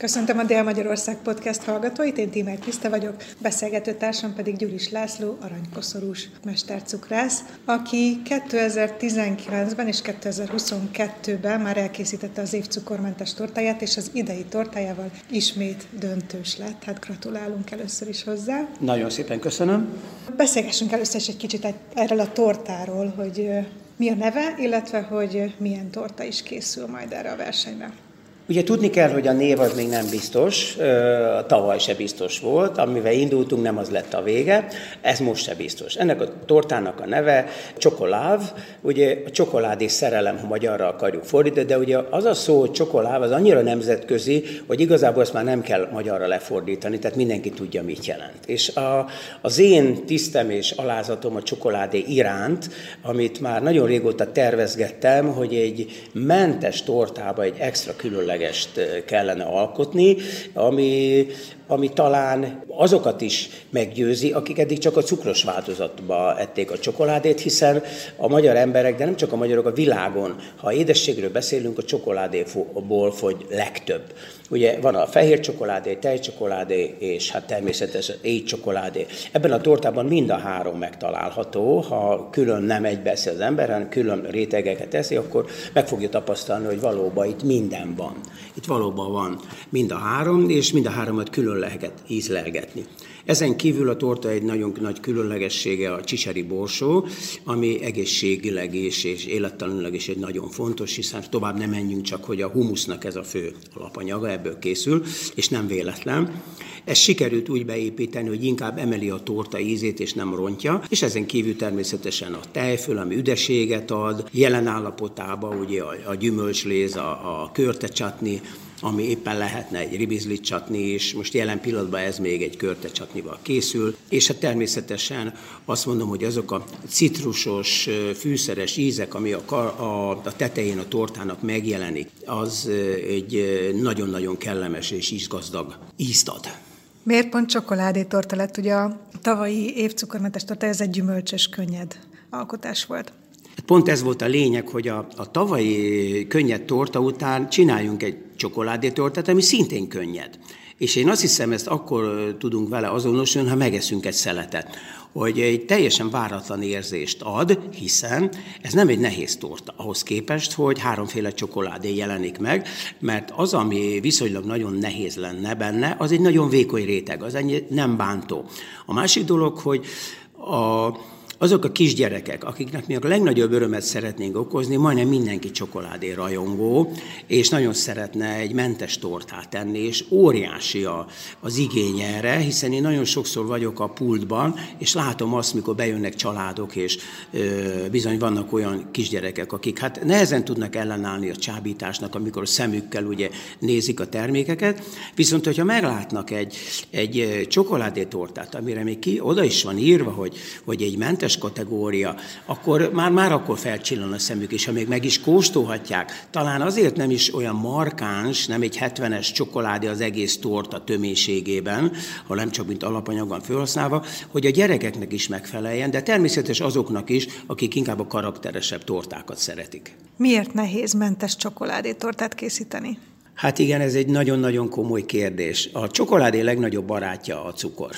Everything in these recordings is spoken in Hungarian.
Köszöntöm a Dél-Magyarország Podcast hallgatóit, én Tímer Kriszta vagyok, beszélgető társam pedig Gyuris László, aranykoszorús mestercukrász, aki 2019-ben és 2022-ben már elkészítette az év cukormentes tortáját, és az idei tortájával ismét döntős lett. Hát gratulálunk először is hozzá. Nagyon szépen köszönöm. Beszélgessünk először is egy kicsit erről a tortáról, hogy mi a neve, illetve hogy milyen torta is készül majd erre a versenyre. Ugye tudni kell, hogy a név az még nem biztos, tavaly se biztos volt, amivel indultunk, nem az lett a vége, ez most se biztos. Ennek a tortának a neve csokoláv, ugye a csokoládé szerelem, ha magyarra akarjuk fordítani, de ugye az a szó, hogy csokoláv, az annyira nemzetközi, hogy igazából ezt már nem kell magyarra lefordítani, tehát mindenki tudja, mit jelent. És a, az én tisztem és alázatom a csokoládé iránt, amit már nagyon régóta tervezgettem, hogy egy mentes tortába egy extra különleges különlegest kellene alkotni, ami, ami talán azokat is meggyőzi, akik eddig csak a cukros változatba ették a csokoládét, hiszen a magyar emberek, de nem csak a magyarok a világon, ha édességről beszélünk, a csokoládéból fogy legtöbb. Ugye van a fehér csokoládé, tejcsokoládé, és hát természetesen csokoládé. Ebben a tortában mind a három megtalálható, ha külön nem egybeszi az ember, hanem külön rétegeket eszi, akkor meg fogja tapasztalni, hogy valóban itt minden van. Itt valóban van mind a három, és mind a háromat külön lehet ízlelgetni. Ezen kívül a torta egy nagyon nagy különlegessége a csicseri borsó, ami egészségileg és, és élettalanilag is egy nagyon fontos, hiszen tovább nem menjünk csak, hogy a humusznak ez a fő alapanyaga, ebből készül, és nem véletlen. Ez sikerült úgy beépíteni, hogy inkább emeli a torta ízét, és nem rontja, és ezen kívül természetesen a tejföl, ami üdeséget ad, jelen állapotában ugye a, a gyümölcsléz, a, a körte csatni, ami éppen lehetne egy ribizlit csatni is, most jelen pillanatban ez még egy körte csatnival készül, és hát természetesen azt mondom, hogy azok a citrusos, fűszeres ízek, ami a, a, a tetején a tortának megjelenik, az egy nagyon-nagyon kellemes és ízgazdag ízt ad. Miért pont csokoládé torta lett? Ugye a tavalyi évcukormentes torta, ez egy gyümölcsös, könnyed alkotás volt. Pont ez volt a lényeg, hogy a, a tavalyi könnyed torta után csináljunk egy csokoládétortát, ami szintén könnyed. És én azt hiszem, ezt akkor tudunk vele azonosulni, ha megeszünk egy szeletet hogy egy teljesen váratlan érzést ad, hiszen ez nem egy nehéz torta ahhoz képest, hogy háromféle csokoládé jelenik meg, mert az, ami viszonylag nagyon nehéz lenne benne, az egy nagyon vékony réteg, az ennyi nem bántó. A másik dolog, hogy a azok a kisgyerekek, akiknek mi a legnagyobb örömet szeretnénk okozni, majdnem mindenki csokoládé rajongó, és nagyon szeretne egy mentes tortát tenni, és óriási a, az igény erre, hiszen én nagyon sokszor vagyok a pultban, és látom azt, mikor bejönnek családok, és ö, bizony vannak olyan kisgyerekek, akik hát nehezen tudnak ellenállni a csábításnak, amikor szemükkel ugye nézik a termékeket, viszont hogyha meglátnak egy, egy csokoládé tortát, amire még ki, oda is van írva, hogy, hogy egy mentes kettes kategória, akkor már, már akkor felcsillan a szemük, és ha még meg is kóstolhatják, talán azért nem is olyan markáns, nem egy 70-es csokoládé az egész torta töménységében, hanem csak mint alapanyagon felhasználva, hogy a gyerekeknek is megfeleljen, de természetes azoknak is, akik inkább a karakteresebb tortákat szeretik. Miért nehéz mentes csokoládé tortát készíteni? Hát igen, ez egy nagyon-nagyon komoly kérdés. A csokoládé legnagyobb barátja a cukor.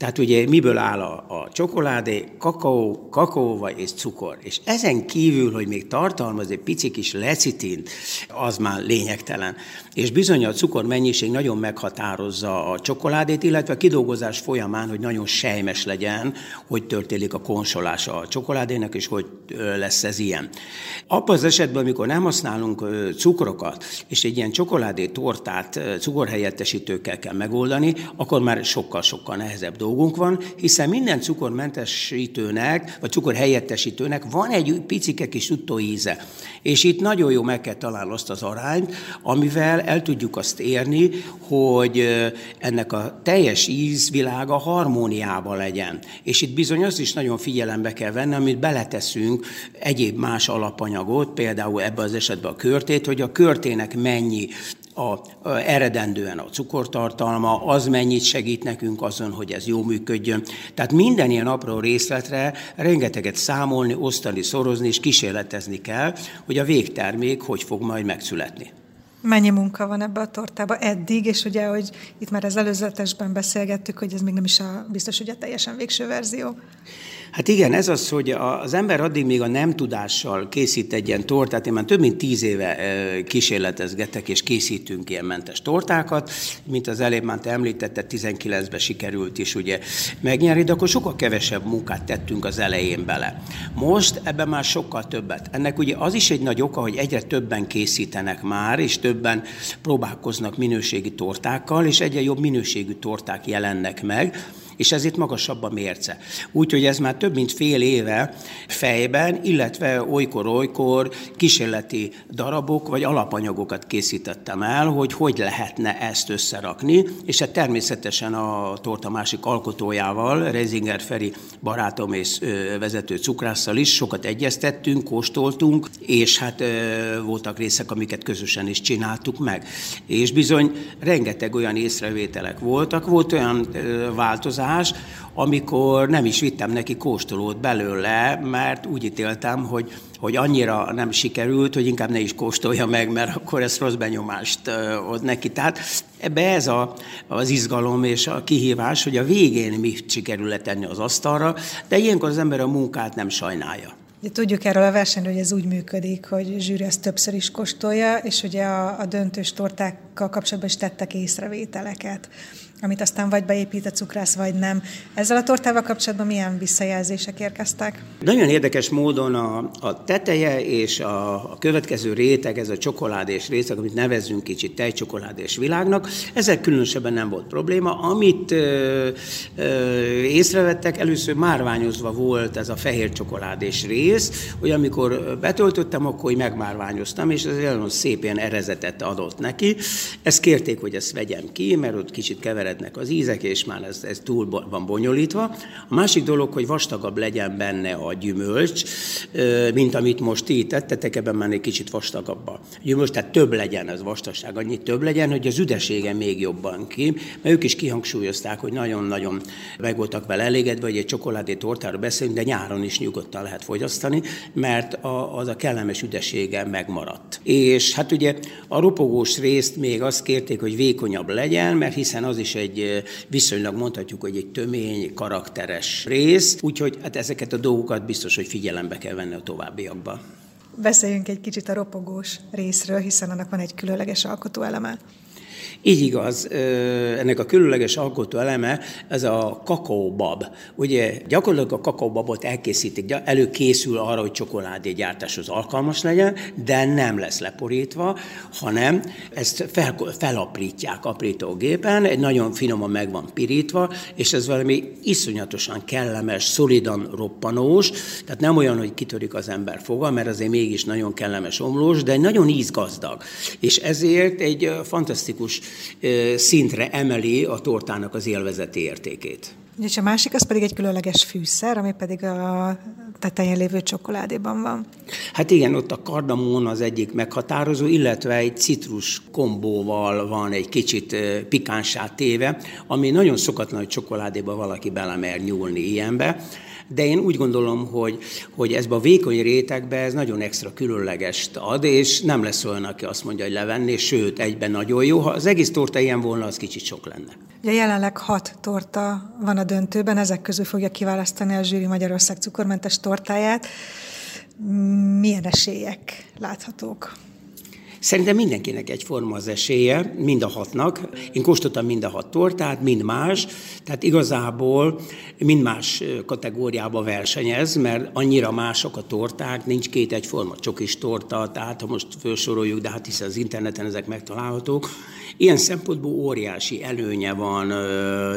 Tehát ugye miből áll a, a csokoládé? Kakaó, kakaóval és cukor. És ezen kívül, hogy még tartalmaz egy pici kis lecitint, az már lényegtelen. És bizony a cukor mennyiség nagyon meghatározza a csokoládét, illetve a kidolgozás folyamán, hogy nagyon sejmes legyen, hogy történik a konsolása a csokoládének, és hogy lesz ez ilyen. Abban az esetben, amikor nem használunk cukrokat, és egy ilyen csokoládé tortát cukorhelyettesítőkkel kell megoldani, akkor már sokkal-sokkal nehezebb dolgunk van, hiszen minden cukormentesítőnek, vagy cukorhelyettesítőnek van egy picike kis íze. És itt nagyon jó meg kell találni azt az arányt, amivel el tudjuk azt érni, hogy ennek a teljes ízvilága harmóniában legyen. És itt bizony azt is nagyon figyelembe kell venni, amit beleteszünk egyéb más alapanyagot, például ebbe az esetben a körtét, hogy a körtének mennyi a, a, eredendően a cukortartalma, az mennyit segít nekünk azon, hogy ez jó működjön. Tehát minden ilyen apró részletre rengeteget számolni, osztani, szorozni és kísérletezni kell, hogy a végtermék hogy fog majd megszületni. Mennyi munka van ebbe a tortába eddig, és ugye, hogy itt már az előzetesben beszélgettük, hogy ez még nem is a, biztos, hogy a teljesen végső verzió. Hát igen, ez az, hogy az ember addig még a nem tudással készít egy ilyen tortát, én már több mint tíz éve kísérletezgetek és készítünk ilyen mentes tortákat, mint az előbb már te említette, 19-ben sikerült is ugye megnyerni, de akkor sokkal kevesebb munkát tettünk az elején bele. Most ebben már sokkal többet. Ennek ugye az is egy nagy oka, hogy egyre többen készítenek már, és többen próbálkoznak minőségi tortákkal, és egyre jobb minőségű torták jelennek meg, és ezért magasabb a mérce. Úgyhogy ez már több mint fél éve fejben, illetve olykor-olykor kísérleti darabok vagy alapanyagokat készítettem el, hogy hogy lehetne ezt összerakni, és hát természetesen a torta másik alkotójával, Reisinger Feri barátom és vezető cukrásszal is sokat egyeztettünk, kóstoltunk, és hát voltak részek, amiket közösen is csináltuk meg. És bizony rengeteg olyan észrevételek voltak, volt olyan változás, más, amikor nem is vittem neki kóstolót belőle, mert úgy ítéltem, hogy, hogy annyira nem sikerült, hogy inkább ne is kóstolja meg, mert akkor ez rossz benyomást ad neki. Tehát ebbe ez a, az izgalom és a kihívás, hogy a végén mit sikerül letenni az asztalra, de ilyenkor az ember a munkát nem sajnálja. Ugye tudjuk erről a versenyről, hogy ez úgy működik, hogy zsűri ezt többször is kóstolja, és ugye a, a döntős tortákkal kapcsolatban is tettek észrevételeket amit aztán vagy beépít a cukrász, vagy nem. Ezzel a tortával kapcsolatban milyen visszajelzések érkeztek? Nagyon érdekes módon a, a teteje és a, a következő réteg, ez a csokoládés réteg, amit nevezünk kicsit tejcsokoládés világnak, ezek különösebben nem volt probléma. Amit ö, ö, észrevettek, először márványozva volt ez a fehér csokoládés rész, hogy amikor betöltöttem, akkor megmárványoztam, és ez nagyon szép ilyen erezetet adott neki. Ezt kérték, hogy ezt vegyem ki, mert ott kicsit keveredett keverednek az ízek, és már ez, ez túl van bonyolítva. A másik dolog, hogy vastagabb legyen benne a gyümölcs, mint amit most ti tettetek, ebben már egy kicsit vastagabb a gyümölcs, tehát több legyen az vastagság, annyit több legyen, hogy az üdesége még jobban ki, mert ők is kihangsúlyozták, hogy nagyon-nagyon meg voltak vele elégedve, hogy egy csokoládé tortáról beszélünk, de nyáron is nyugodtan lehet fogyasztani, mert a, az a kellemes üdesége megmaradt. És hát ugye a ropogós részt még azt kérték, hogy vékonyabb legyen, mert hiszen az is egy viszonylag mondhatjuk, hogy egy tömény, karakteres rész, úgyhogy hát ezeket a dolgokat biztos, hogy figyelembe kell venni a továbbiakban. Beszéljünk egy kicsit a ropogós részről, hiszen annak van egy különleges alkotóeleme. Így igaz, ennek a különleges alkotó eleme, ez a kakaóbab. Ugye gyakorlatilag a kakaóbabot elkészítik, előkészül arra, hogy csokoládé gyártáshoz alkalmas legyen, de nem lesz leporítva, hanem ezt fel, felaprítják aprítógépen, egy nagyon finoman meg van pirítva, és ez valami iszonyatosan kellemes, szolidan roppanós, tehát nem olyan, hogy kitörik az ember foga, mert azért mégis nagyon kellemes omlós, de nagyon ízgazdag. És ezért egy fantasztikus szintre emeli a tortának az élvezeti értékét. És a másik az pedig egy különleges fűszer, ami pedig a tetején lévő csokoládéban van. Hát igen, ott a kardamón az egyik meghatározó, illetve egy citrus kombóval van egy kicsit pikánsá téve, ami nagyon szokatlan, hogy csokoládéba valaki belemer nyúlni ilyenbe de én úgy gondolom, hogy, hogy ezbe a vékony rétegbe ez nagyon extra különlegest ad, és nem lesz olyan, aki azt mondja, hogy levenni, sőt, egyben nagyon jó. Ha az egész torta ilyen volna, az kicsit sok lenne. Ugye jelenleg hat torta van a döntőben, ezek közül fogja kiválasztani a zsűri Magyarország cukormentes tortáját. Milyen esélyek láthatók? Szerintem mindenkinek egyforma az esélye, mind a hatnak. Én kóstoltam mind a hat tortát, mind más, tehát igazából mind más kategóriába versenyez, mert annyira mások a torták, nincs két egyforma. Csokis torta, tehát ha most felsoroljuk, de hát hiszen az interneten ezek megtalálhatók, Ilyen szempontból óriási előnye van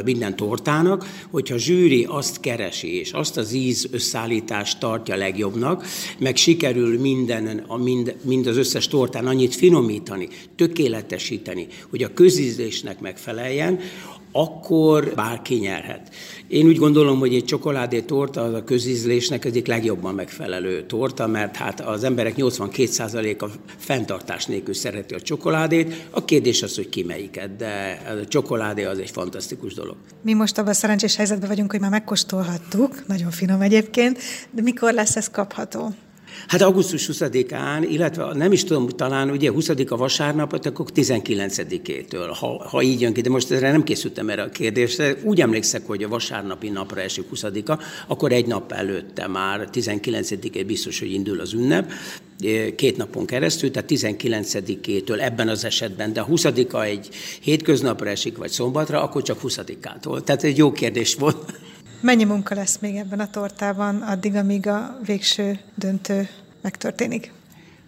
minden tortának, hogyha a zsűri azt keresi, és azt az íz összeállítást tartja legjobbnak, meg sikerül minden, mind, mind az összes tortán annyit finomítani, tökéletesíteni, hogy a közízésnek megfeleljen, akkor bárki nyerhet. Én úgy gondolom, hogy egy csokoládé torta az a közízlésnek egyik legjobban megfelelő torta, mert hát az emberek 82%-a fenntartás nélkül szereti a csokoládét. A kérdés az, hogy ki melyiket, de a csokoládé az egy fantasztikus dolog. Mi most abban a szerencsés helyzetben vagyunk, hogy már megkóstolhattuk, nagyon finom egyébként, de mikor lesz ez kapható? Hát augusztus 20-án, illetve nem is tudom, talán ugye 20 a vasárnapot, akkor 19-től, ha, ha így jön ki, de most erre nem készültem erre a kérdésre. Úgy emlékszek, hogy a vasárnapi napra esik 20 akkor egy nap előtte már 19-én biztos, hogy indul az ünnep, két napon keresztül, tehát 19-től ebben az esetben, de a 20 egy hétköznapra esik, vagy szombatra, akkor csak 20-ától. Tehát egy jó kérdés volt. Mennyi munka lesz még ebben a tortában addig, amíg a végső döntő megtörténik?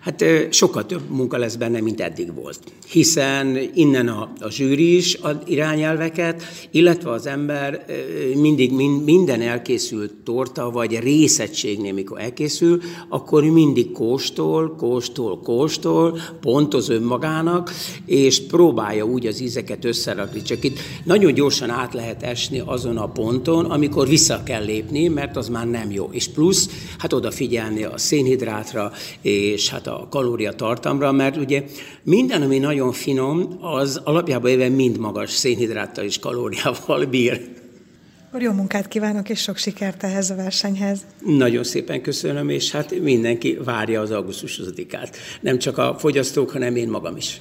Hát sokkal több munka lesz benne, mint eddig volt. Hiszen innen a, a zsűri is ad irányelveket, illetve az ember mindig minden elkészült torta, vagy részegységnél, mikor elkészül, akkor mindig kóstol, kóstol, kóstol, pontoz önmagának, és próbálja úgy az ízeket összerakni. Csak itt nagyon gyorsan át lehet esni azon a ponton, amikor vissza kell lépni, mert az már nem jó. És plusz, hát odafigyelni a szénhidrátra, és hát a a mert ugye minden, ami nagyon finom, az alapjában éve mind magas szénhidráttal és kalóriával bír. Akkor jó munkát kívánok, és sok sikert ehhez a versenyhez. Nagyon szépen köszönöm, és hát mindenki várja az augusztus 20 Nem csak a fogyasztók, hanem én magam is.